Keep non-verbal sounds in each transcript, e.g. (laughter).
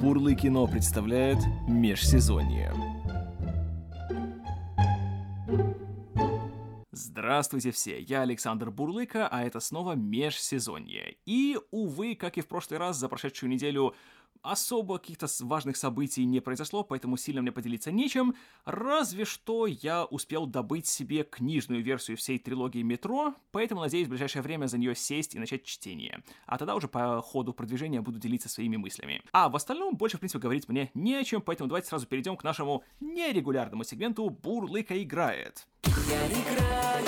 Бурлы кино представляет межсезонье. Здравствуйте все, я Александр Бурлыка, а это снова межсезонье. И, увы, как и в прошлый раз, за прошедшую неделю особо каких-то важных событий не произошло, поэтому сильно мне поделиться нечем, разве что я успел добыть себе книжную версию всей трилогии «Метро», поэтому надеюсь в ближайшее время за нее сесть и начать чтение. А тогда уже по ходу продвижения буду делиться своими мыслями. А в остальном больше, в принципе, говорить мне не о чем, поэтому давайте сразу перейдем к нашему нерегулярному сегменту «Бурлыка играет». Я играю,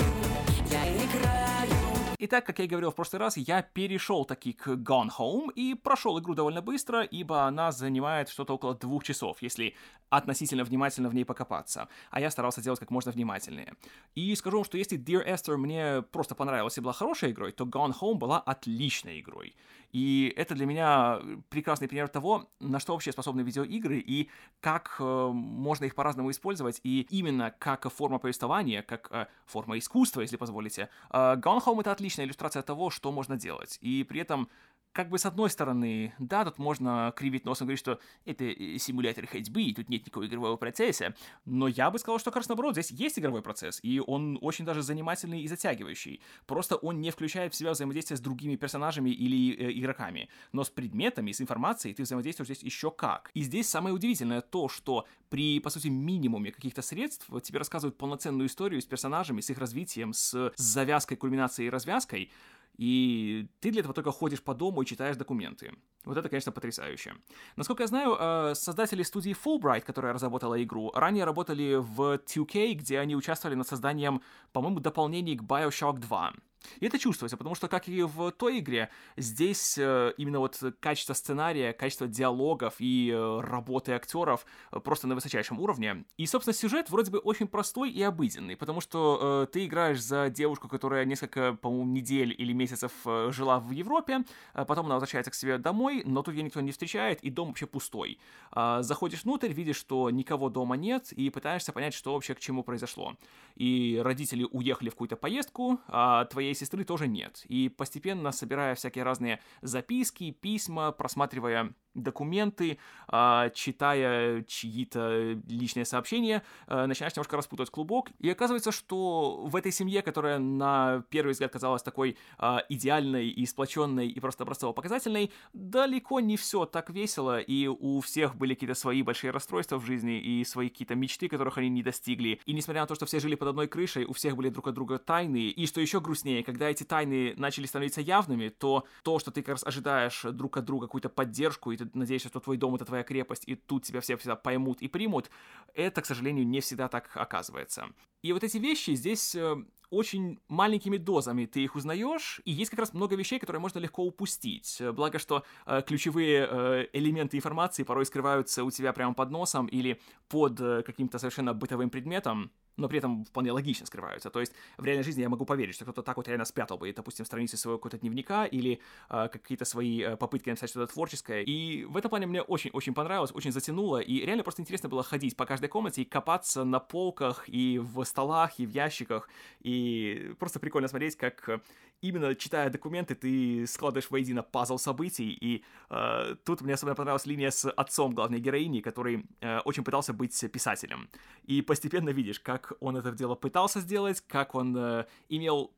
я играю. Итак, как я и говорил в прошлый раз, я перешел таки к Gone Home и прошел игру довольно быстро, ибо она занимает что-то около двух часов, если относительно внимательно в ней покопаться. А я старался делать как можно внимательнее. И скажу вам, что если Dear Esther мне просто понравилась и была хорошей игрой, то Gone Home была отличной игрой. И это для меня прекрасный пример того, на что вообще способны видеоигры и как э, можно их по-разному использовать. И именно как форма повествования, как э, форма искусства, если позволите. Э, Gone Home — это отличная иллюстрация того, что можно делать. И при этом как бы с одной стороны, да, тут можно кривить носом говорить, что это э, симулятор ходьбы, и тут нет никакого игрового процесса, но я бы сказал, что как раз наоборот, здесь есть игровой процесс, и он очень даже занимательный и затягивающий. Просто он не включает в себя взаимодействие с другими персонажами или э, игроками, но с предметами, с информацией ты взаимодействуешь здесь еще как. И здесь самое удивительное то, что при, по сути, минимуме каких-то средств тебе рассказывают полноценную историю с персонажами, с их развитием, с, с завязкой, кульминацией и развязкой, и ты для этого только ходишь по дому и читаешь документы. Вот это, конечно, потрясающе. Насколько я знаю, э, создатели студии Fulbright, которая разработала игру, ранее работали в 2K, где они участвовали над созданием, по-моему, дополнений к Bioshock 2. И это чувствуется, потому что, как и в той игре, здесь э, именно вот качество сценария, качество диалогов и э, работы актеров э, просто на высочайшем уровне. И, собственно, сюжет вроде бы очень простой и обыденный, потому что ты играешь за девушку, которая несколько, по-моему, недель или месяцев жила в Европе, э, потом она возвращается к себе домой, но тут ее никто не встречает, и дом вообще пустой. Э, заходишь внутрь, видишь, что никого дома нет, и пытаешься понять, что вообще к чему произошло. И родители уехали в какую-то поездку, а твоей твоей сестры тоже нет. И постепенно, собирая всякие разные записки, письма, просматривая документы, а, читая чьи-то личные сообщения, а, начинаешь немножко распутывать клубок, и оказывается, что в этой семье, которая на первый взгляд казалась такой а, идеальной и сплоченной и просто образцово-показательной, далеко не все так весело, и у всех были какие-то свои большие расстройства в жизни и свои какие-то мечты, которых они не достигли. И несмотря на то, что все жили под одной крышей, у всех были друг от друга тайны, и что еще грустнее, когда эти тайны начали становиться явными, то то, что ты как раз ожидаешь друг от друга какую-то поддержку и ты надеешься, что твой дом — это твоя крепость, и тут тебя все всегда поймут и примут, это, к сожалению, не всегда так оказывается. И вот эти вещи здесь э, очень маленькими дозами ты их узнаешь, и есть как раз много вещей, которые можно легко упустить. Благо, что э, ключевые э, элементы информации порой скрываются у тебя прямо под носом или под э, каким-то совершенно бытовым предметом, но при этом вполне логично скрываются. То есть в реальной жизни я могу поверить, что кто-то так вот реально спрятал бы, допустим, страницы своего какого-то дневника или э, какие-то свои э, попытки написать что-то творческое. И в этом плане мне очень-очень понравилось, очень затянуло, и реально просто интересно было ходить по каждой комнате и копаться на полках и в столах, и в ящиках, и просто прикольно смотреть, как именно читая документы, ты складываешь воедино пазл событий, и э, тут мне особенно понравилась линия с отцом главной героини, который э, очень пытался быть писателем. И постепенно видишь, как он это дело пытался сделать, как он э, имел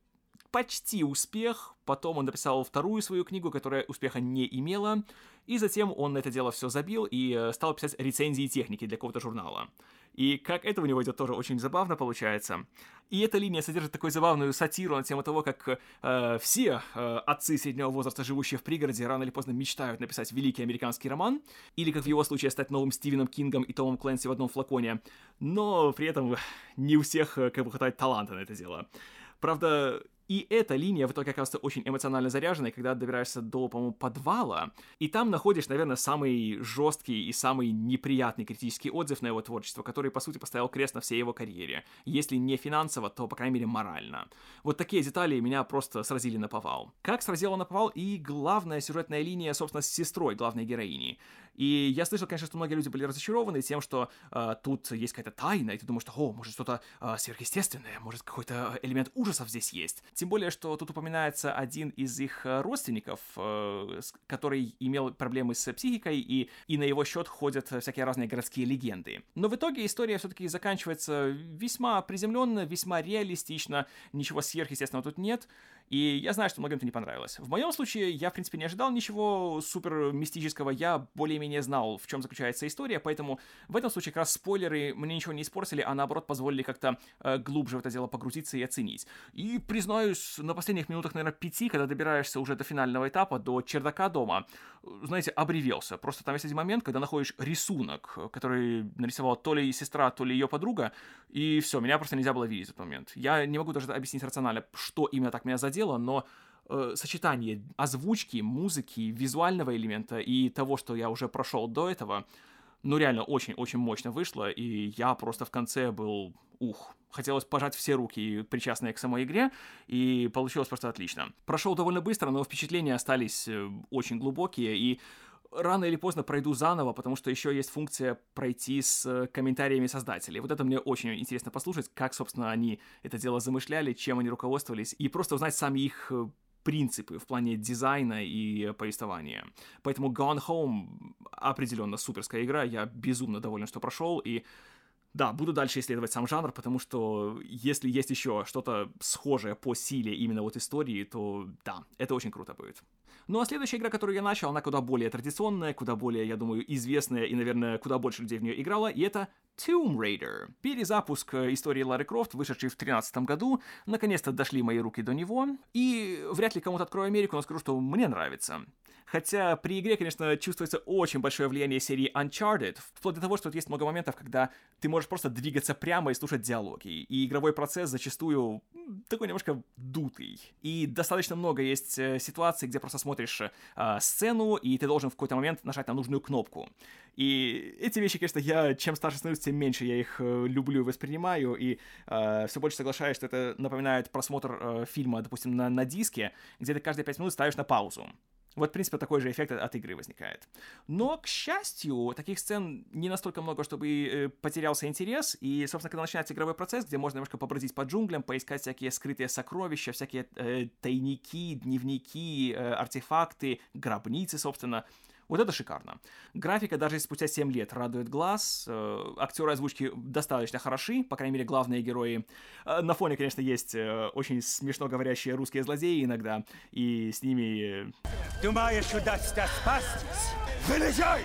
почти успех, потом он написал вторую свою книгу, которая успеха не имела, и затем он на это дело все забил и э, стал писать рецензии техники для какого-то журнала. И как это у него идет тоже очень забавно получается. И эта линия содержит такую забавную сатиру на тему того, как э, все э, отцы среднего возраста, живущие в пригороде, рано или поздно мечтают написать великий американский роман, или, как в его случае, стать новым Стивеном Кингом и Томом Клэнси в одном флаконе, но при этом не у всех э, как бы хватает таланта на это дело. Правда, и эта линия в итоге оказывается очень эмоционально заряженной, когда добираешься до, по-моему, подвала, и там находишь, наверное, самый жесткий и самый неприятный критический отзыв на его творчество, который, по сути, поставил крест на всей его карьере. Если не финансово, то, по крайней мере, морально. Вот такие детали меня просто сразили на повал. Как сразила на повал и главная сюжетная линия, собственно, с сестрой главной героини. И я слышал, конечно, что многие люди были разочарованы тем, что э, тут есть какая-то тайна, и ты думаешь, что, о, может, что-то э, сверхъестественное, может, какой-то элемент ужасов здесь есть. Тем более, что тут упоминается один из их э, родственников, э, который имел проблемы с психикой, и, и на его счет ходят всякие разные городские легенды. Но в итоге история все-таки заканчивается весьма приземленно, весьма реалистично, ничего сверхъестественного тут нет. И я знаю, что многим это не понравилось. В моем случае я, в принципе, не ожидал ничего супер мистического. Я более-менее знал, в чем заключается история, поэтому в этом случае как раз спойлеры мне ничего не испортили, а наоборот позволили как-то э, глубже в это дело погрузиться и оценить. И признаюсь, на последних минутах, наверное, пяти, когда добираешься уже до финального этапа, до чердака дома, знаете, обревелся. Просто там есть один момент, когда находишь рисунок, который нарисовала то ли сестра, то ли ее подруга, и все, меня просто нельзя было видеть в этот момент. Я не могу даже объяснить рационально, что именно так меня задело, но э, сочетание озвучки, музыки, визуального элемента и того, что я уже прошел до этого, ну реально очень-очень мощно вышло, и я просто в конце был, ух, хотелось пожать все руки, причастные к самой игре, и получилось просто отлично. Прошел довольно быстро, но впечатления остались э, очень глубокие, и рано или поздно пройду заново, потому что еще есть функция пройти с э, комментариями создателей. Вот это мне очень интересно послушать, как, собственно, они это дело замышляли, чем они руководствовались, и просто узнать сами их э, принципы в плане дизайна и повествования. Поэтому Gone Home определенно суперская игра, я безумно доволен, что прошел, и да, буду дальше исследовать сам жанр, потому что если есть еще что-то схожее по силе именно вот истории, то да, это очень круто будет. Ну а следующая игра, которую я начал, она куда более традиционная, куда более, я думаю, известная и, наверное, куда больше людей в нее играло, и это Tomb Raider. Перезапуск э, истории Лары Крофт, вышедший в 2013 году. Наконец-то дошли мои руки до него. И вряд ли кому-то открою Америку, но скажу, что мне нравится. Хотя при игре, конечно, чувствуется очень большое влияние серии Uncharted, вплоть до того, что тут есть много моментов, когда ты можешь просто двигаться прямо и слушать диалоги. И игровой процесс зачастую такой немножко дутый. И достаточно много есть э, ситуаций, где просто смотришь э, сцену, и ты должен в какой-то момент нажать на нужную кнопку. И эти вещи, конечно, я чем старше становлюсь, тем меньше я их э, люблю и воспринимаю, и э, все больше соглашаюсь, что это напоминает просмотр э, фильма, допустим, на, на диске, где ты каждые пять минут ставишь на паузу. Вот, в принципе, такой же эффект от игры возникает. Но, к счастью, таких сцен не настолько много, чтобы э, потерялся интерес, и, собственно, когда начинается игровой процесс, где можно немножко побродить по джунглям, поискать всякие скрытые сокровища, всякие э, тайники, дневники, э, артефакты, гробницы, собственно, вот это шикарно. Графика даже спустя 7 лет радует глаз. Э, актеры озвучки достаточно хороши, по крайней мере, главные герои. Э, на фоне, конечно, есть э, очень смешно говорящие русские злодеи иногда, и с ними... Думаешь, удастся спастись? Вылезай!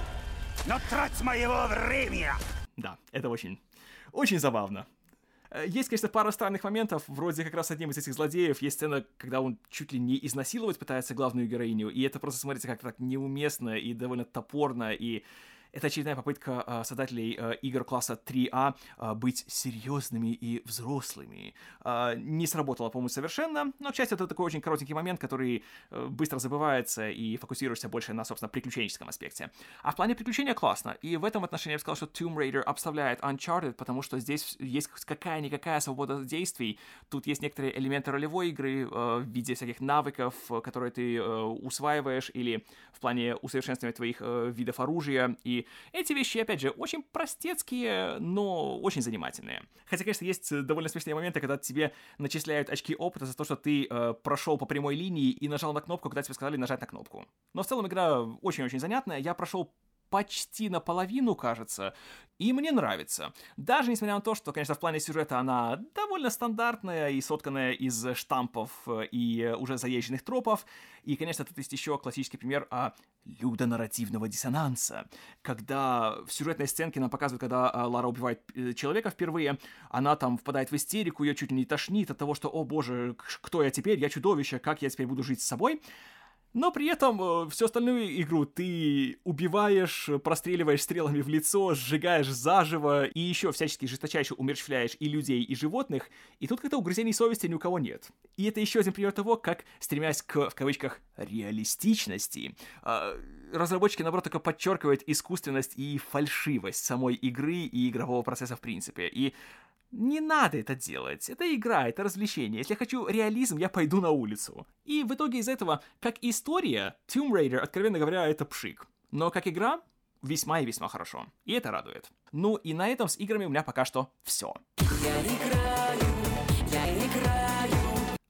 Но трать моего времени! Да, это очень, очень забавно. Э, есть, конечно, пара странных моментов, вроде как раз одним из этих злодеев есть сцена, когда он чуть ли не изнасиловать пытается главную героиню, и это просто смотрится как-то так неуместно и довольно топорно, и это очередная попытка э, создателей э, игр класса 3А э, быть серьезными и взрослыми. Э, не сработало, по-моему, совершенно, но, к счастью, это такой очень коротенький момент, который э, быстро забывается и фокусируешься больше на, собственно, приключенческом аспекте. А в плане приключения классно, и в этом отношении я бы сказал, что Tomb Raider обставляет Uncharted, потому что здесь есть какая-никакая свобода действий, тут есть некоторые элементы ролевой игры э, в виде всяких навыков, которые ты э, усваиваешь, или в плане усовершенствования твоих э, видов оружия, и эти вещи, опять же, очень простецкие, но очень занимательные. Хотя, конечно, есть довольно смешные моменты, когда тебе начисляют очки опыта за то, что ты э, прошел по прямой линии и нажал на кнопку, когда тебе сказали нажать на кнопку. Но в целом игра очень-очень занятная. Я прошел почти наполовину, кажется, и мне нравится. Даже несмотря на то, что, конечно, в плане сюжета она довольно стандартная и сотканная из штампов э, и уже заезженных тропов. И, конечно, тут есть еще классический пример о людонарративного диссонанса. Когда в сюжетной сценке нам показывают, когда э, Лара убивает э, человека впервые, она там впадает в истерику, ее чуть ли не тошнит от того, что, о боже, кто я теперь, я чудовище, как я теперь буду жить с собой. Но при этом э, всю остальную игру ты убиваешь, простреливаешь стрелами в лицо, сжигаешь заживо и еще всячески жесточайше умерщвляешь и людей, и животных, и тут как-то угрызений совести ни у кого нет. И это еще один пример того, как, стремясь к, в кавычках, реалистичности, э, разработчики, наоборот, только подчеркивают искусственность и фальшивость самой игры и игрового процесса в принципе. И не надо это делать. Это игра, это развлечение. Если я хочу реализм, я пойду на улицу. И в итоге из этого, как история, Tomb Raider, откровенно говоря, это пшик. Но как игра, весьма и весьма хорошо. И это радует. Ну и на этом с играми у меня пока что все. Я играю, я играю.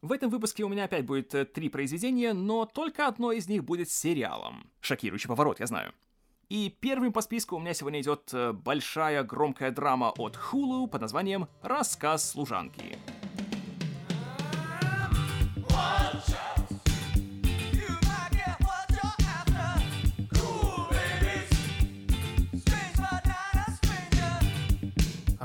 В этом выпуске у меня опять будет э, три произведения, но только одно из них будет сериалом. Шокирующий поворот, я знаю. И первым по списку у меня сегодня идет э, большая громкая драма от Hulu под названием «Рассказ служанки».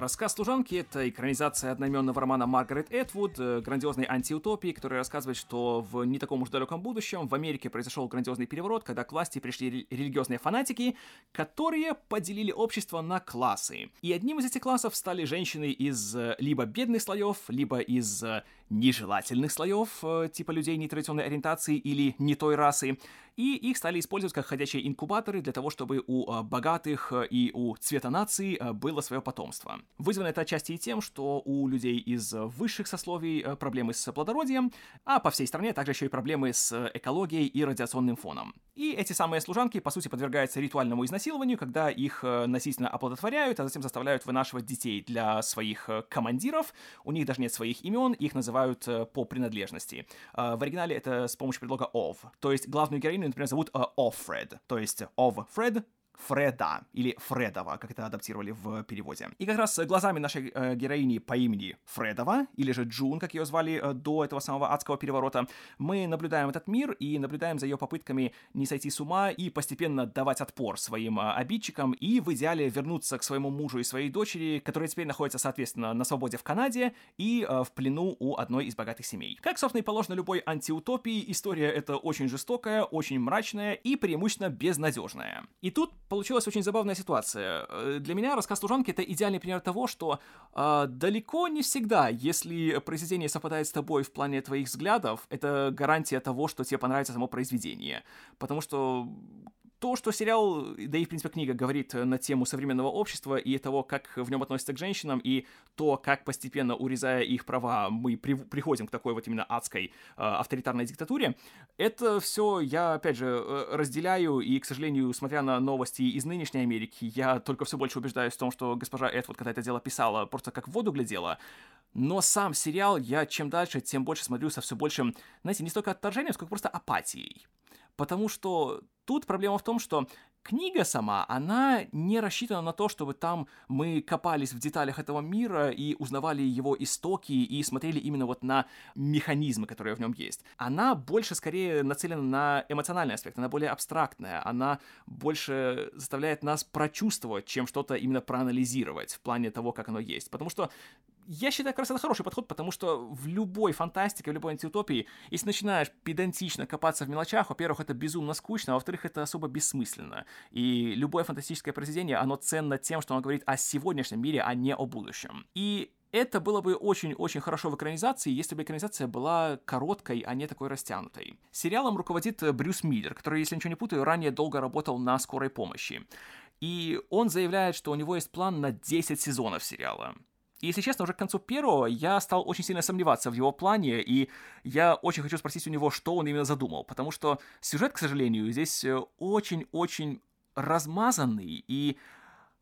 Рассказ служанки — это экранизация одноименного романа Маргарет Этвуд, э, грандиозной антиутопии, которая рассказывает, что в не таком уж далеком будущем в Америке произошел грандиозный переворот, когда к власти пришли религиозные фанатики, которые поделили общество на классы. И одним из этих классов стали женщины из э, либо бедных слоев, либо из э, нежелательных слоев, типа людей нетрадиционной ориентации или не той расы, и их стали использовать как ходячие инкубаторы для того, чтобы у богатых и у цвета нации было свое потомство. Вызвано это отчасти и тем, что у людей из высших сословий проблемы с плодородием, а по всей стране также еще и проблемы с экологией и радиационным фоном. И эти самые служанки, по сути, подвергаются ритуальному изнасилованию, когда их насильственно оплодотворяют, а затем заставляют вынашивать детей для своих командиров. У них даже нет своих имен, их называют по принадлежности. В оригинале это с помощью предлога of. То есть главную героиню например, зовут Offred, то есть of Fred Фреда, или Фредова, как это адаптировали в переводе. И как раз глазами нашей э, героини по имени Фредова, или же Джун, как ее звали э, до этого самого адского переворота, мы наблюдаем этот мир и наблюдаем за ее попытками не сойти с ума и постепенно давать отпор своим э, обидчикам и в идеале вернуться к своему мужу и своей дочери, которые теперь находятся, соответственно, на свободе в Канаде и э, в плену у одной из богатых семей. Как, собственно, и положено любой антиутопии, история эта очень жестокая, очень мрачная и преимущественно безнадежная. И тут получилась очень забавная ситуация. Э, для меня рассказ служанки это идеальный пример того, что э, далеко не всегда, если произведение совпадает с тобой в плане твоих взглядов, это гарантия того, что тебе понравится само произведение. Потому что то, что сериал, да и, в принципе, книга говорит на тему современного общества и того, как в нем относятся к женщинам, и то, как постепенно, урезая их права, мы при, приходим к такой вот именно адской э, авторитарной диктатуре, это все я, опять же, э, разделяю, и, к сожалению, смотря на новости из нынешней Америки, я только все больше убеждаюсь в том, что госпожа Эдвуд, когда это дело писала, просто как в воду глядела, но сам сериал я чем дальше, тем больше смотрю со все большим, знаете, не столько отторжением, сколько просто апатией. Потому что тут проблема в том, что книга сама, она не рассчитана на то, чтобы там мы копались в деталях этого мира и узнавали его истоки и смотрели именно вот на механизмы, которые в нем есть. Она больше скорее нацелена на эмоциональный аспект, она более абстрактная, она больше заставляет нас прочувствовать, чем что-то именно проанализировать в плане того, как оно есть. Потому что я считаю, как раз это хороший подход, потому что в любой фантастике, в любой антиутопии, если начинаешь педантично копаться в мелочах, во-первых, это безумно скучно, а во-вторых, это особо бессмысленно. И любое фантастическое произведение, оно ценно тем, что оно говорит о сегодняшнем мире, а не о будущем. И это было бы очень-очень хорошо в экранизации, если бы экранизация была короткой, а не такой растянутой. Сериалом руководит Брюс Миллер, который, если ничего не путаю, ранее долго работал на скорой помощи. И он заявляет, что у него есть план на 10 сезонов сериала. И, если честно, уже к концу первого я стал очень сильно сомневаться в его плане, и я очень хочу спросить у него, что он именно задумал, потому что сюжет, к сожалению, здесь э, очень-очень размазанный, и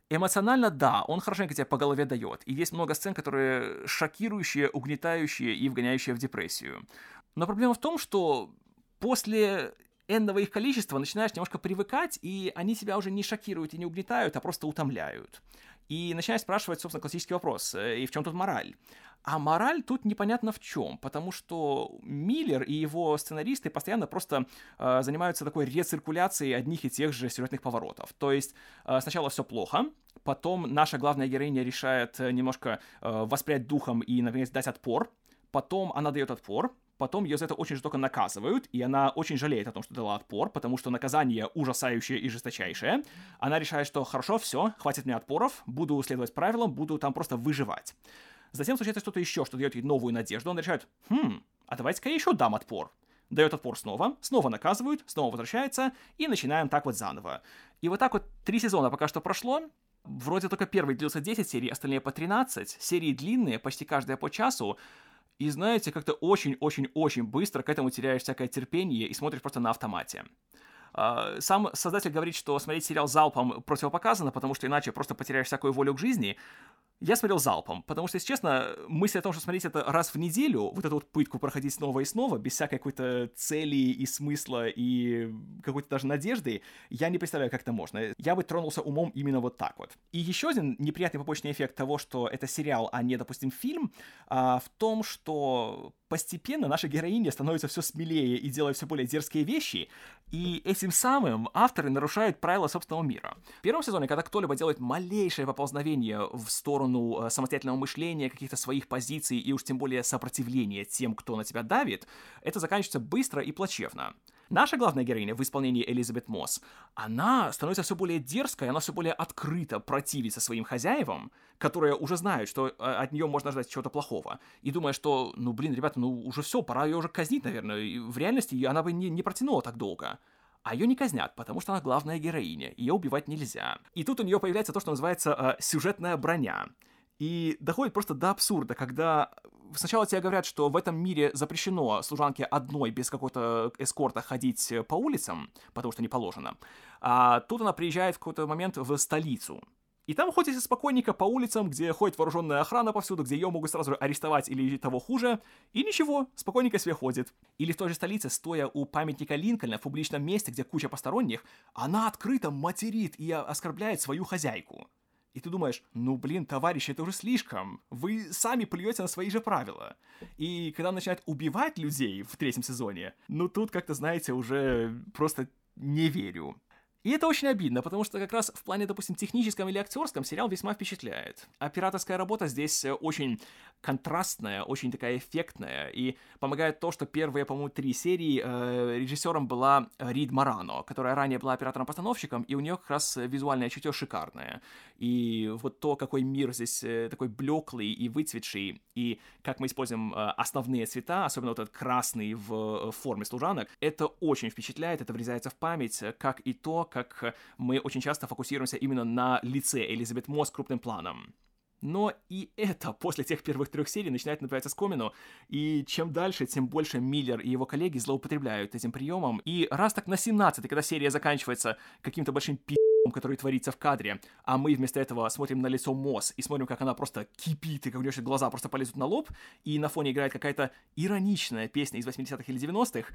эмоционально, да, он хорошенько тебя по голове дает, и есть много сцен, которые шокирующие, угнетающие и вгоняющие в депрессию. Но проблема в том, что после энного их количества начинаешь немножко привыкать, и они тебя уже не шокируют и не угнетают, а просто утомляют. И начинаешь спрашивать, собственно, классический вопрос, э, и в чем тут мораль? А мораль тут непонятно в чем, потому что Миллер и его сценаристы постоянно просто э, занимаются такой рециркуляцией одних и тех же сюжетных поворотов. То есть э, сначала все плохо, потом наша главная героиня решает э, немножко э, воспрять духом и, наконец, дать отпор, потом она дает отпор, потом ее за это очень жестоко наказывают, и она очень жалеет о том, что дала отпор, потому что наказание ужасающее и жесточайшее. Она решает, что хорошо, все, хватит мне отпоров, буду следовать правилам, буду там просто выживать. Затем случается что-то еще, что дает ей новую надежду. Он решает, хм, а давайте-ка я еще дам отпор. Дает отпор снова, снова наказывают, снова возвращается, и начинаем так вот заново. И вот так вот три сезона пока что прошло, Вроде только первый длился 10 серий, остальные по 13. Серии длинные, почти каждая по часу. И знаете, как-то очень-очень-очень быстро к этому теряешь всякое терпение и смотришь просто на автомате. А, сам создатель говорит, что смотреть сериал залпом противопоказано, потому что иначе просто потеряешь всякую волю к жизни. Я смотрел залпом, потому что, если честно, мысль о том, что смотреть это раз в неделю, вот эту вот пытку проходить снова и снова, без всякой какой-то цели и смысла и какой-то даже надежды, я не представляю, как это можно. Я бы тронулся умом именно вот так вот. И еще один неприятный побочный эффект того, что это сериал, а не, допустим, фильм, а, в том, что постепенно наша героиня становится все смелее и делает все более дерзкие вещи, и этим самым авторы нарушают правила собственного мира. В первом сезоне, когда кто-либо делает малейшее поползновение в сторону э, самостоятельного мышления, каких-то своих позиций и уж тем более сопротивления тем, кто на тебя давит, это заканчивается быстро и плачевно. Наша главная героиня в исполнении Элизабет Мосс, она становится все более дерзкой, она все более открыто противится своим хозяевам, которые уже знают, что э, от нее можно ждать чего-то плохого. И думая, что, ну, блин, ребята, ну, уже все, пора ее уже казнить, наверное. И в реальности она бы не, не протянула так долго. А ее не казнят, потому что она главная героиня, ее убивать нельзя. И тут у нее появляется то, что называется э, сюжетная броня. И доходит просто до абсурда, когда сначала тебе говорят, что в этом мире запрещено служанке одной без какого-то эскорта ходить по улицам, потому что не положено. А тут она приезжает в какой-то момент в столицу. И там ходит спокойненько по улицам, где ходит вооруженная охрана повсюду, где ее могут сразу арестовать или того хуже, и ничего, спокойненько себе ходит. Или в той же столице, стоя у памятника Линкольна в публичном месте, где куча посторонних, она открыто материт и оскорбляет свою хозяйку. И ты думаешь, ну блин, товарищ, это уже слишком. Вы сами плюете на свои же правила. И когда начинают убивать людей в третьем сезоне, ну тут как-то, знаете, уже просто не верю. И это очень обидно, потому что как раз в плане, допустим, техническом или актерском сериал весьма впечатляет. Операторская работа здесь э, очень контрастная, очень такая эффектная, и помогает то, что первые, по-моему, три серии э, режиссером была Рид Марано, которая ранее была оператором-постановщиком, и у нее как раз визуальное чутье шикарное. И вот то, какой мир здесь э, такой блеклый и выцветший, и как мы используем э, основные цвета, особенно вот этот красный в, в э, форме служанок, это очень впечатляет, это врезается в память, как и то, как мы очень часто фокусируемся именно на лице Элизабет Мосс крупным планом. Но и это (laughs) после тех первых трех серий начинает напоминать оскомину, и чем дальше, тем больше Миллер и его коллеги злоупотребляют этим приемом. И раз так на 17 когда серия заканчивается каким-то большим пи***, который творится в кадре, а мы вместо этого смотрим на лицо Мосс и смотрим, как она просто кипит, и как у нее глаза просто полезут на лоб, и на фоне играет какая-то ироничная песня из 80-х или 90-х,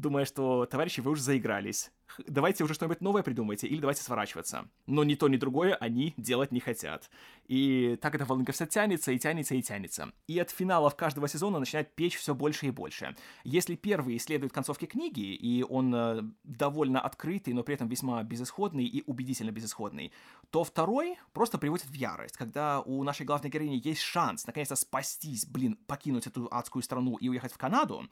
думая, что, товарищи, вы уже заигрались. Давайте уже что-нибудь новое придумайте, или давайте сворачиваться. Но ни то, ни другое они делать не хотят. И так эта волынка вся тянется, и тянется, и тянется. И от финалов каждого сезона начинает печь все больше и больше. Если первый исследует концовки книги, и он э, довольно открытый, но при этом весьма безысходный и убедительно безысходный, то второй просто приводит в ярость, когда у нашей главной героини есть шанс наконец-то спастись, блин, покинуть эту адскую страну и уехать в Канаду,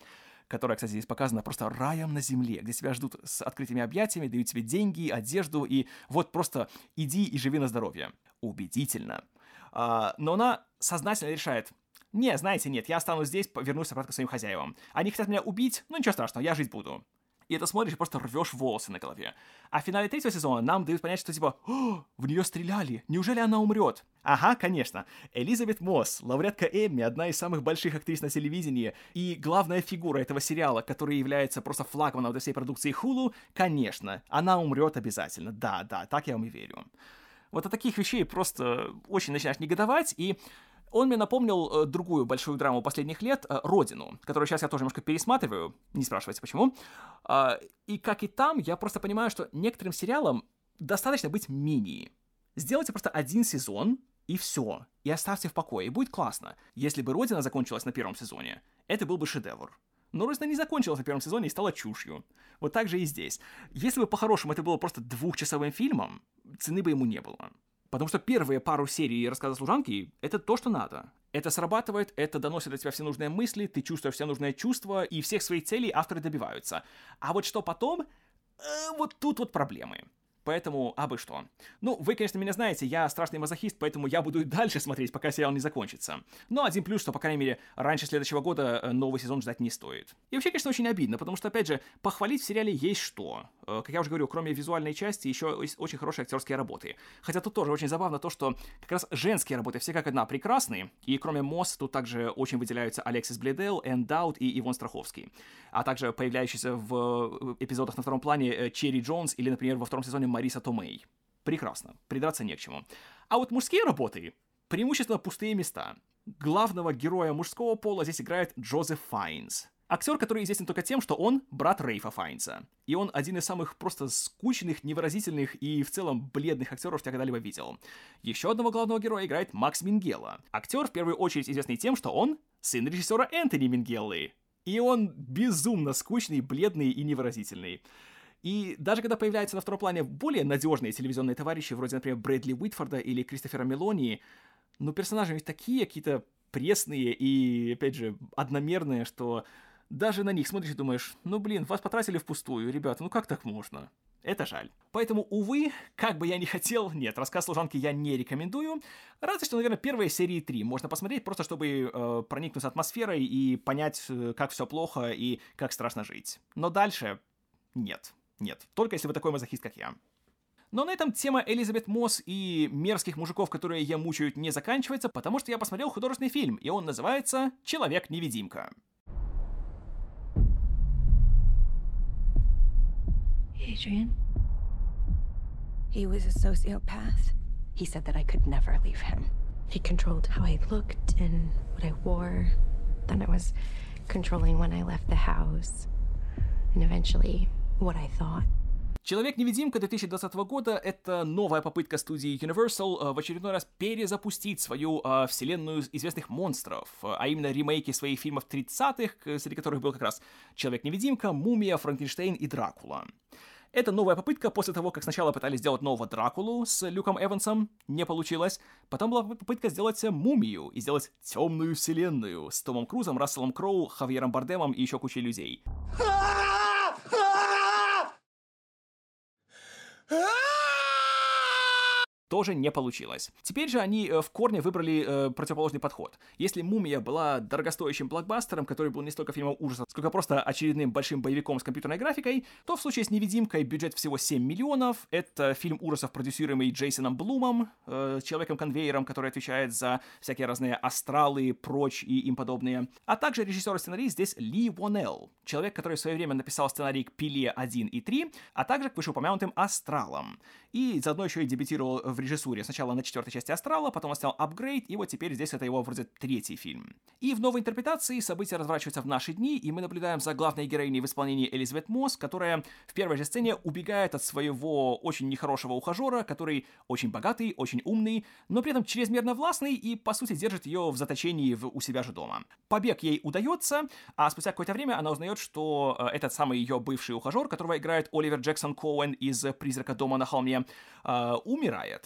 которая, кстати, здесь показана просто раем на земле, где тебя ждут с открытыми объятиями, дают тебе деньги, одежду, и вот просто иди и живи на здоровье. Убедительно. А, но она сознательно решает, не, знаете, нет, я останусь здесь, вернусь обратно к своим хозяевам. Они хотят меня убить, ну ничего страшного, я жить буду и это смотришь и просто рвешь волосы на голове. А в финале третьего сезона нам дают понять, что типа, в нее стреляли, неужели она умрет? Ага, конечно. Элизабет Мосс, лауреатка Эмми, одна из самых больших актрис на телевидении и главная фигура этого сериала, который является просто флагманом для всей продукции Hulu, конечно, она умрет обязательно. Да, да, так я вам и верю. Вот от таких вещей просто очень начинаешь негодовать, и он мне напомнил э, другую большую драму последних лет э, «Родину», которую сейчас я тоже немножко пересматриваю, не спрашивайте почему. Э, и как и там, я просто понимаю, что некоторым сериалам достаточно быть мини. Сделайте просто один сезон, и все, и оставьте в покое, и будет классно. Если бы «Родина» закончилась на первом сезоне, это был бы шедевр. Но «Родина» не закончилась на первом сезоне и стала чушью. Вот так же и здесь. Если бы по-хорошему это было просто двухчасовым фильмом, цены бы ему не было. Потому что первые пару серий рассказа служанки — это то, что надо. Это срабатывает, это доносит до тебя все нужные мысли, ты чувствуешь все нужные чувства, и всех своих целей авторы добиваются. А вот что потом, э, вот тут вот проблемы. Поэтому, а бы что. Ну, вы, конечно, меня знаете, я страшный мазохист, поэтому я буду и дальше смотреть, пока сериал не закончится. Но один плюс, что, по крайней мере, раньше следующего года э, новый сезон ждать не стоит. И вообще, конечно, очень обидно, потому что, опять же, похвалить в сериале есть что. Э, как я уже говорю, кроме визуальной части, еще есть очень хорошие актерские работы. Хотя тут тоже очень забавно то, что как раз женские работы все как одна прекрасные, и кроме Мосс тут также очень выделяются Алексис Бледел, Энн Даут и Ивон Страховский. А также появляющиеся в эпизодах на втором плане Черри Джонс или, например, во втором сезоне Мариса Томей. Прекрасно, придраться не к чему. А вот мужские работы преимущественно пустые места. Главного героя мужского пола здесь играет Джозеф Файнс. Актер, который известен только тем, что он брат Рейфа Файнса. И он один из самых просто скучных, невыразительных и в целом бледных актеров, что я когда-либо видел. Еще одного главного героя играет Макс Мингела. Актер, в первую очередь, известный тем, что он сын режиссера Энтони Мингеллы. И он безумно скучный, бледный и невыразительный. И даже когда появляются на втором плане более надежные телевизионные товарищи, вроде, например, Брэдли Уитфорда или Кристофера Мелони, ну, персонажи ведь такие какие-то пресные и, опять же, одномерные, что даже на них смотришь и думаешь, ну, блин, вас потратили впустую, ребята, ну как так можно? Это жаль. Поэтому, увы, как бы я ни хотел, нет, рассказ служанки я не рекомендую. Разве что, наверное, первые серии три можно посмотреть, просто чтобы э, проникнуться атмосферой и понять, э, как все плохо и как страшно жить. Но дальше нет. Нет, только если вы такой мазохист, как я. Но на этом тема Элизабет Мосс и мерзких мужиков, которые ее мучают, не заканчивается, потому что я посмотрел художественный фильм, и он называется «Человек-невидимка». Adrian. He was a sociopath. He said that I could never leave him. He controlled how I looked and what I wore. Then it was controlling when I left the house. And eventually, what I thought. Человек-невидимка 2020 года — это новая попытка студии Universal э, в очередной раз перезапустить свою э, вселенную известных монстров, а именно ремейки своих фильмов 30-х, среди которых был как раз Человек-невидимка, Мумия, Франкенштейн и Дракула. Это новая попытка после того, как сначала пытались сделать нового Дракулу с Люком Эвансом, не получилось. Потом была попытка сделать Мумию и сделать темную вселенную с Томом Крузом, Расселом Кроу, Хавьером Бардемом и еще кучей людей. Ah! Тоже не получилось. Теперь же они э, в корне выбрали э, противоположный подход. Если «Мумия» была дорогостоящим блокбастером, который был не столько фильмом ужасов, сколько просто очередным большим боевиком с компьютерной графикой, то в случае с «Невидимкой» бюджет всего 7 миллионов. Это фильм ужасов, продюсируемый Джейсоном Блумом, э, человеком-конвейером, который отвечает за всякие разные астралы, прочь и им подобные. А также режиссер и сценарист здесь Ли Вонелл, человек, который в свое время написал сценарий к «Пиле 1» и 3, а также к вышеупомянутым «Астралам». И заодно еще и дебютировал в режиссуре. Сначала на четвертой части «Астрала», потом он снял «Апгрейд», и вот теперь здесь это его вроде третий фильм. И в новой интерпретации события разворачиваются в наши дни, и мы наблюдаем за главной героиней в исполнении Элизабет Мосс, которая в первой же сцене убегает от своего очень нехорошего ухажера, который очень богатый, очень умный, но при этом чрезмерно властный и, по сути, держит ее в заточении в, у себя же дома. Побег ей удается, а спустя какое-то время она узнает, что э, этот самый ее бывший ухажер, которого играет Оливер Джексон Коуэн из «Призрака дома на холме», э, умирает.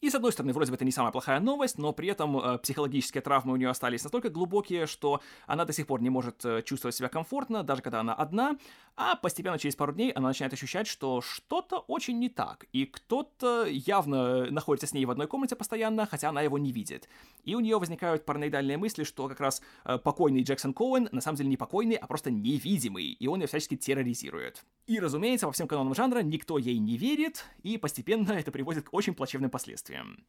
И с одной стороны, вроде бы это не самая плохая новость, но при этом э, психологические травмы у нее остались настолько глубокие, что она до сих пор не может э, чувствовать себя комфортно, даже когда она одна, а постепенно через пару дней она начинает ощущать, что что-то очень не так, и кто-то явно находится с ней в одной комнате постоянно, хотя она его не видит. И у нее возникают параноидальные мысли, что как раз э, покойный Джексон Коуэн на самом деле не покойный, а просто невидимый, и он ее всячески терроризирует. И, разумеется, по всем канонам жанра никто ей не верит, и постепенно это приводит к очень плачевным последствиям последствиям.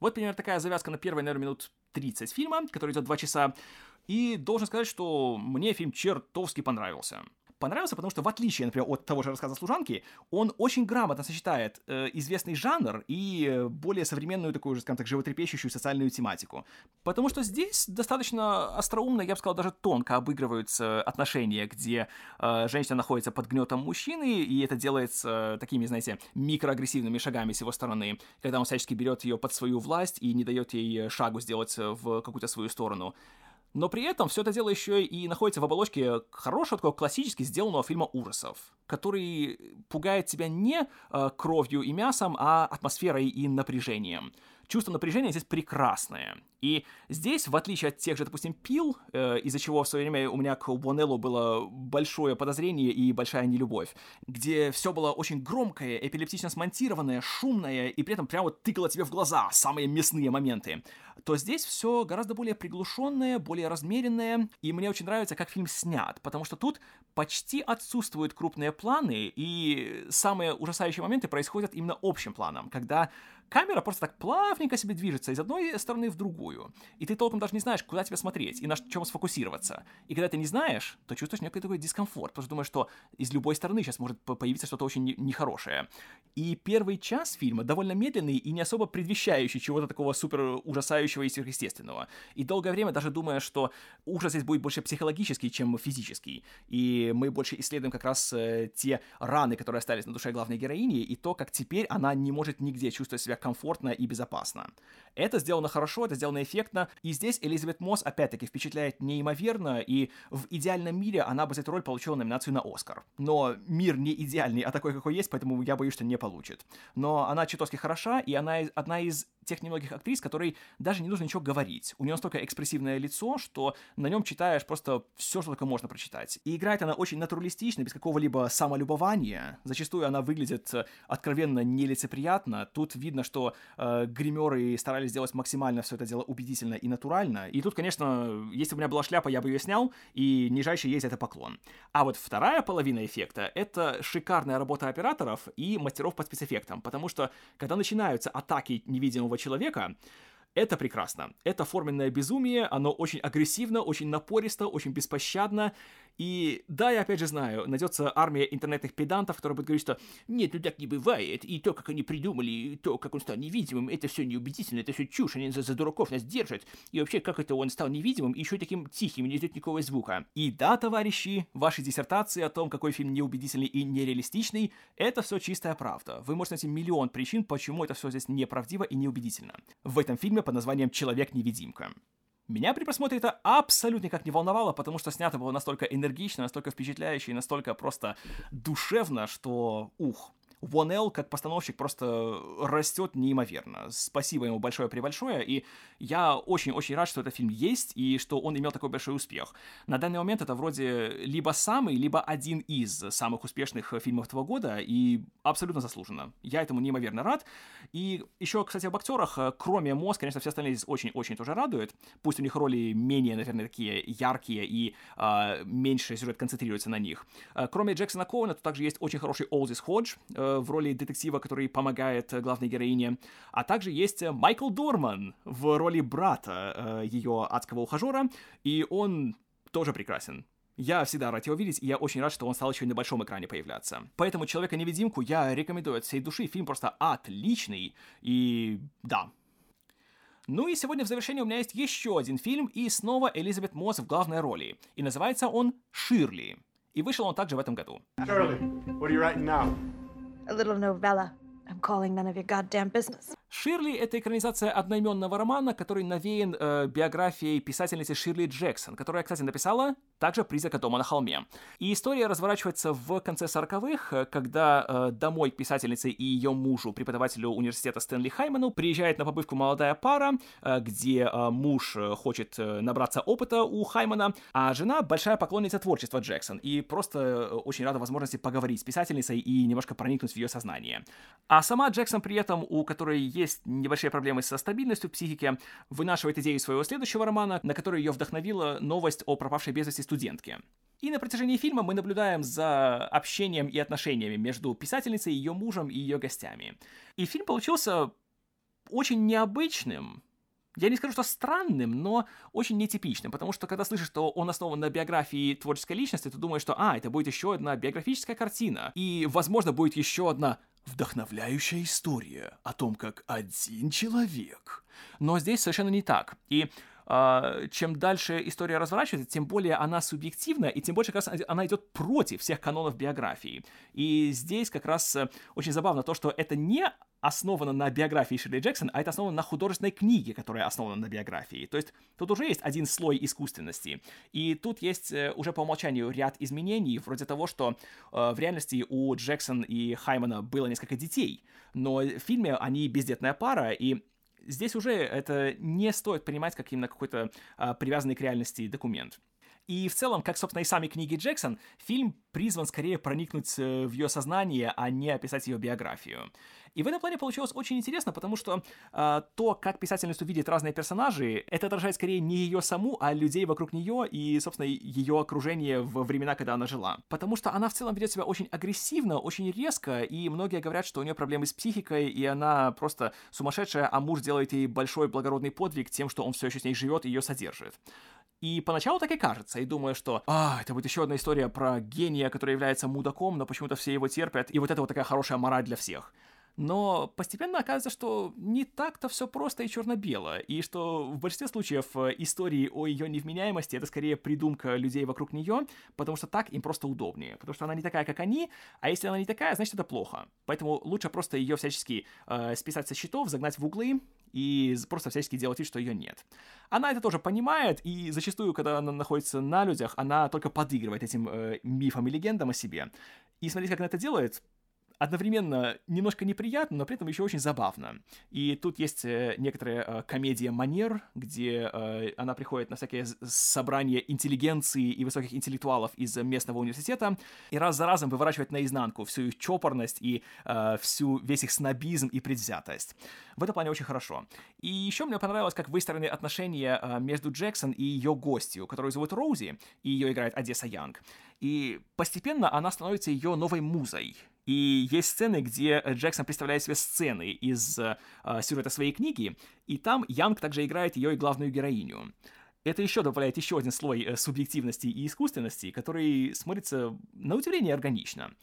Вот, примерно, такая завязка на первые, наверное, минут 30 фильма, который идет 2 часа. И должен сказать, что мне фильм чертовски понравился понравился, потому что в отличие, например, от того же рассказа служанки, он очень грамотно сочетает э, известный жанр и более современную такую же, скажем так, животрепещущую социальную тематику. Потому что здесь достаточно остроумно, я бы сказал, даже тонко обыгрываются отношения, где э, женщина находится под гнетом мужчины, и это делается такими, знаете, микроагрессивными шагами с его стороны, когда он всячески берет ее под свою власть и не дает ей шагу сделать в какую-то свою сторону. Но при этом все это дело еще и находится в оболочке хорошего, такого классически сделанного фильма ужасов, который пугает тебя не э, кровью и мясом, а атмосферой и напряжением. Чувство напряжения здесь прекрасное. И здесь, в отличие от тех же, допустим, пил, э, из-за чего в свое время у меня к Буонеллу было большое подозрение и большая нелюбовь, где все было очень громкое, эпилептично смонтированное, шумное, и при этом прямо вот тыкало тебе в глаза самые мясные моменты, то здесь все гораздо более приглушенное, более размеренное, и мне очень нравится, как фильм снят, потому что тут почти отсутствуют крупные планы, и самые ужасающие моменты происходят именно общим планом, когда камера просто так плавненько себе движется из одной стороны в другую, и ты толком даже не знаешь, куда тебе смотреть и на чем сфокусироваться. И когда ты не знаешь, то чувствуешь некий такой дискомфорт, потому что думаешь, что из любой стороны сейчас может появиться что-то очень нехорошее. И первый час фильма довольно медленный и не особо предвещающий чего-то такого супер ужасающего и сверхъестественного. И долгое время даже думая, что ужас здесь будет больше психологический, чем физический. И мы больше исследуем как раз э, те раны, которые остались на душе главной героини, и то, как теперь она не может нигде чувствовать себя комфортно и безопасно. Это сделано хорошо, это сделано эффектно, и здесь Элизабет Мосс опять-таки впечатляет неимоверно, и в идеальном мире она бы за эту роль получила номинацию на Оскар. Но мир не идеальный, а такой, какой есть, поэтому я боюсь, что не получит. Но она чертовски хороша, и она одна из тех немногих актрис, которой даже не нужно ничего говорить. У нее настолько экспрессивное лицо, что на нем читаешь просто все, что только можно прочитать. И играет она очень натуралистично, без какого-либо самолюбования. Зачастую она выглядит э, откровенно нелицеприятно. Тут видно, что э, гримеры старались сделать максимально все это дело убедительно и натурально. И тут, конечно, если бы у меня была шляпа, я бы ее снял, и нижайший ей за это поклон. А вот вторая половина эффекта — это шикарная работа операторов и мастеров по спецэффектам, потому что, когда начинаются атаки невидимого человека, это прекрасно. Это форменное безумие, оно очень агрессивно, очень напористо, очень беспощадно, и да, я опять же знаю, найдется армия интернетных педантов, которые будут говорить, что нет, ну так не бывает, и то, как они придумали, и то, как он стал невидимым, это все неубедительно, это все чушь, они за, за дураков нас держат. И вообще, как это он стал невидимым, и еще таким тихим, не идет никакого звука. И да, товарищи, ваши диссертации о том, какой фильм неубедительный и нереалистичный, это все чистая правда. Вы можете найти миллион причин, почему это все здесь неправдиво и неубедительно. В этом фильме под названием «Человек-невидимка». Меня при просмотре это абсолютно никак не волновало, потому что снято было настолько энергично, настолько впечатляюще и настолько просто душевно, что ух. Вон Эл как постановщик просто растет неимоверно. Спасибо ему большое-пребольшое, и я очень-очень рад, что этот фильм есть, и что он имел такой большой успех. На данный момент это вроде либо самый, либо один из самых успешных фильмов этого года, и абсолютно заслуженно. Я этому неимоверно рад. И еще, кстати, об актерах, кроме Мосс, конечно, все остальные здесь очень-очень тоже радуют. Пусть у них роли менее, наверное, такие яркие, и э, меньше сюжет концентрируется на них. Кроме Джексона Коуна, тут также есть очень хороший Олдис Ходж, э, в роли детектива, который помогает э, главной героине. А также есть э, Майкл Дорман в роли брата э, ее адского ухажера, и он тоже прекрасен. Я всегда рад его видеть, и я очень рад, что он стал еще и на большом экране появляться. Поэтому «Человека-невидимку» я рекомендую от всей души. Фильм просто отличный, и да, ну и сегодня в завершении у меня есть еще один фильм, и снова Элизабет Мосс в главной роли. И называется он «Ширли». И вышел он также в этом году. Shirley, what are you writing now? A little novella. I'm calling none of your goddamn business. Ширли — это экранизация одноименного романа, который навеян э, биографией писательницы Ширли Джексон, которая, кстати, написала также «Призрака дома на холме». И история разворачивается в конце 40-х, э, когда э, домой к писательнице и ее мужу, преподавателю университета Стэнли Хайману, приезжает на побывку молодая пара, э, где э, муж э, хочет э, набраться опыта у Хаймана, а жена — большая поклонница творчества Джексон и просто очень рада возможности поговорить с писательницей и немножко проникнуть в ее сознание. А сама Джексон при этом, у которой есть небольшие проблемы со стабильностью в психике, вынашивает идею своего следующего романа, на который ее вдохновила новость о пропавшей без вести студентке. И на протяжении фильма мы наблюдаем за общением и отношениями между писательницей, ее мужем и ее гостями. И фильм получился очень необычным, я не скажу, что странным, но очень нетипичным, потому что когда слышишь, что он основан на биографии творческой личности, ты думаешь, что, а, это будет еще одна биографическая картина, и, возможно, будет еще одна вдохновляющая история о том, как один человек. Но здесь совершенно не так. И чем дальше история разворачивается, тем более она субъективна, и тем больше как раз она идет против всех канонов биографии. И здесь как раз э, очень забавно то, что это не основано на биографии Ширли Джексон, а это основано на художественной книге, которая основана на биографии. То есть тут уже есть один слой искусственности. И тут есть э, уже по умолчанию ряд изменений, вроде того, что э, в реальности у Джексон и Хаймана было несколько детей, но в фильме они бездетная пара, и здесь уже это не стоит принимать как именно какой-то а, привязанный к реальности документ. И в целом, как, собственно, и сами книги Джексон, фильм призван скорее проникнуть э, в ее сознание, а не описать ее биографию. И в этом плане получилось очень интересно, потому что э, то, как писательница видит разные персонажи, это отражает скорее не ее саму, а людей вокруг нее и, собственно, ее окружение в времена, когда она жила. Потому что она в целом ведет себя очень агрессивно, очень резко, и многие говорят, что у нее проблемы с психикой, и она просто сумасшедшая, а муж делает ей большой благородный подвиг тем, что он все еще с ней живет и ее содержит. И поначалу так и кажется, и думаю, что а, это будет еще одна история про гения, который является мудаком, но почему-то все его терпят, и вот это вот такая хорошая мораль для всех. Но постепенно оказывается, что не так-то все просто и черно-бело, и что в большинстве случаев э, истории о ее невменяемости это скорее придумка людей вокруг нее, потому что так им просто удобнее, потому что она не такая, как они, а если она не такая, значит это плохо. Поэтому лучше просто ее всячески э, списать со счетов, загнать в углы и просто всячески делать вид, что ее нет. Она это тоже понимает, и зачастую, когда она находится на людях, она только подыгрывает этим э, мифам и легендам о себе. И смотрите, как она это делает, одновременно немножко неприятно, но при этом еще очень забавно. И тут есть э, некоторая э, комедия манер, где э, она приходит на всякие собрания интеллигенции и высоких интеллектуалов из местного университета и раз за разом выворачивает наизнанку всю их чопорность и всю весь их снобизм и предвзятость. В этом плане очень хорошо. И еще мне понравилось, как выстроены отношения между Джексон и ее гостью, которую зовут Роузи, и ее играет Одесса Янг. И постепенно она становится ее новой музой. И есть сцены, где Джексон представляет себе сцены из э, сюжета своей книги, и там Янг также играет ее и главную героиню. Это еще добавляет еще один слой э, субъективности и искусственности, который смотрится на удивление органично.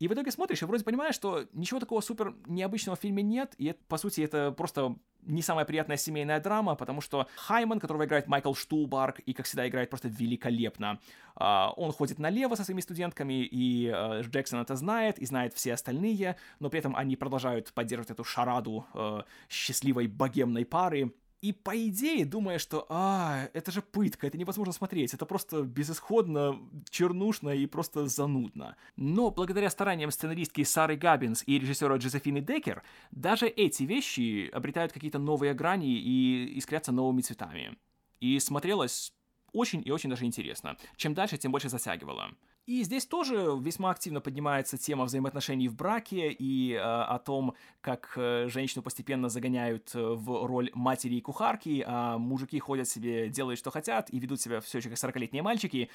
И в итоге смотришь и вроде понимаешь, что ничего такого супер необычного в фильме нет, и это, по сути это просто не самая приятная семейная драма, потому что Хайман, которого играет Майкл Штулбарг, и, как всегда, играет просто великолепно. Uh, он ходит налево со своими студентками, и uh, Джексон это знает, и знает все остальные, но при этом они продолжают поддерживать эту шараду uh, счастливой богемной пары. И по идее, думая, что «А, это же пытка, это невозможно смотреть, это просто безысходно, чернушно и просто занудно». Но благодаря стараниям сценаристки Сары Габбинс и режиссера Джозефины Декер, даже эти вещи обретают какие-то новые грани и искрятся новыми цветами. И смотрелось очень и очень даже интересно. Чем дальше, тем больше затягивало. И здесь тоже весьма активно поднимается тема взаимоотношений в браке и э, о том, как э, женщину постепенно загоняют э, в роль матери и кухарки, а мужики ходят себе, делают, что хотят, и ведут себя все еще как 40-летние мальчики.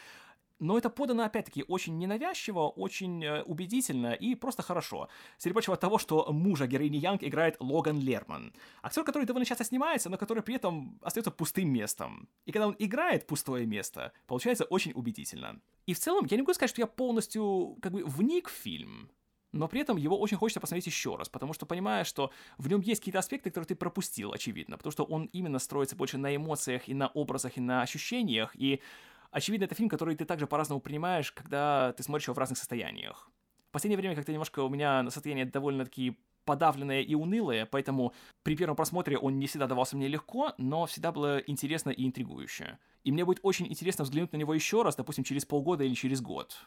Но это подано, опять-таки, очень ненавязчиво, очень э, убедительно и просто хорошо. Среди прочего того, что мужа героини Янг играет Логан Лерман. Актер, который довольно часто снимается, но который при этом остается пустым местом. И когда он играет пустое место, получается очень убедительно. И в целом, я не могу сказать, что я полностью как бы вник в фильм, но при этом его очень хочется посмотреть еще раз, потому что понимаешь, что в нем есть какие-то аспекты, которые ты пропустил, очевидно, потому что он именно строится больше на эмоциях и на образах и на ощущениях, и очевидно, это фильм, который ты также по-разному принимаешь, когда ты смотришь его в разных состояниях. В последнее время как-то немножко у меня состояние довольно-таки подавленное и унылое, поэтому при первом просмотре он не всегда давался мне легко, но всегда было интересно и интригующе. И мне будет очень интересно взглянуть на него еще раз, допустим, через полгода или через год.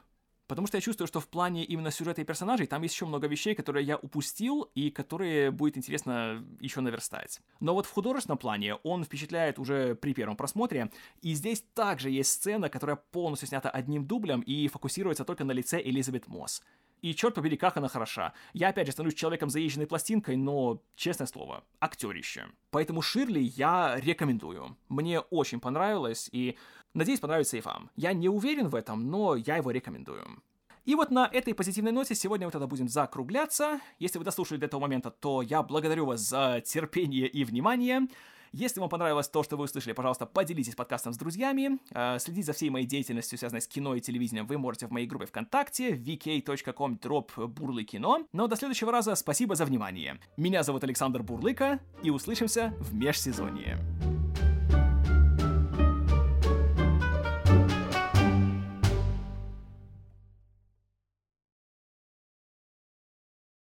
Потому что я чувствую, что в плане именно сюжета и персонажей там есть еще много вещей, которые я упустил и которые будет интересно еще наверстать. Но вот в художественном плане он впечатляет уже при первом просмотре, и здесь также есть сцена, которая полностью снята одним дублем и фокусируется только на лице Элизабет Мосс. И черт побери, как она хороша. Я опять же становлюсь человеком заезженной пластинкой, но, честное слово, актерище. Поэтому Ширли я рекомендую. Мне очень понравилось, и надеюсь, понравится и вам. Я не уверен в этом, но я его рекомендую. И вот на этой позитивной ноте сегодня мы тогда будем закругляться. Если вы дослушали до этого момента, то я благодарю вас за терпение и внимание. Если вам понравилось то, что вы услышали, пожалуйста, поделитесь подкастом с друзьями. Э, следить за всей моей деятельностью, связанной с кино и телевидением, вы можете в моей группе ВКонтакте vk.com дроп бурлы кино. Но до следующего раза спасибо за внимание. Меня зовут Александр Бурлыка, и услышимся в межсезонье.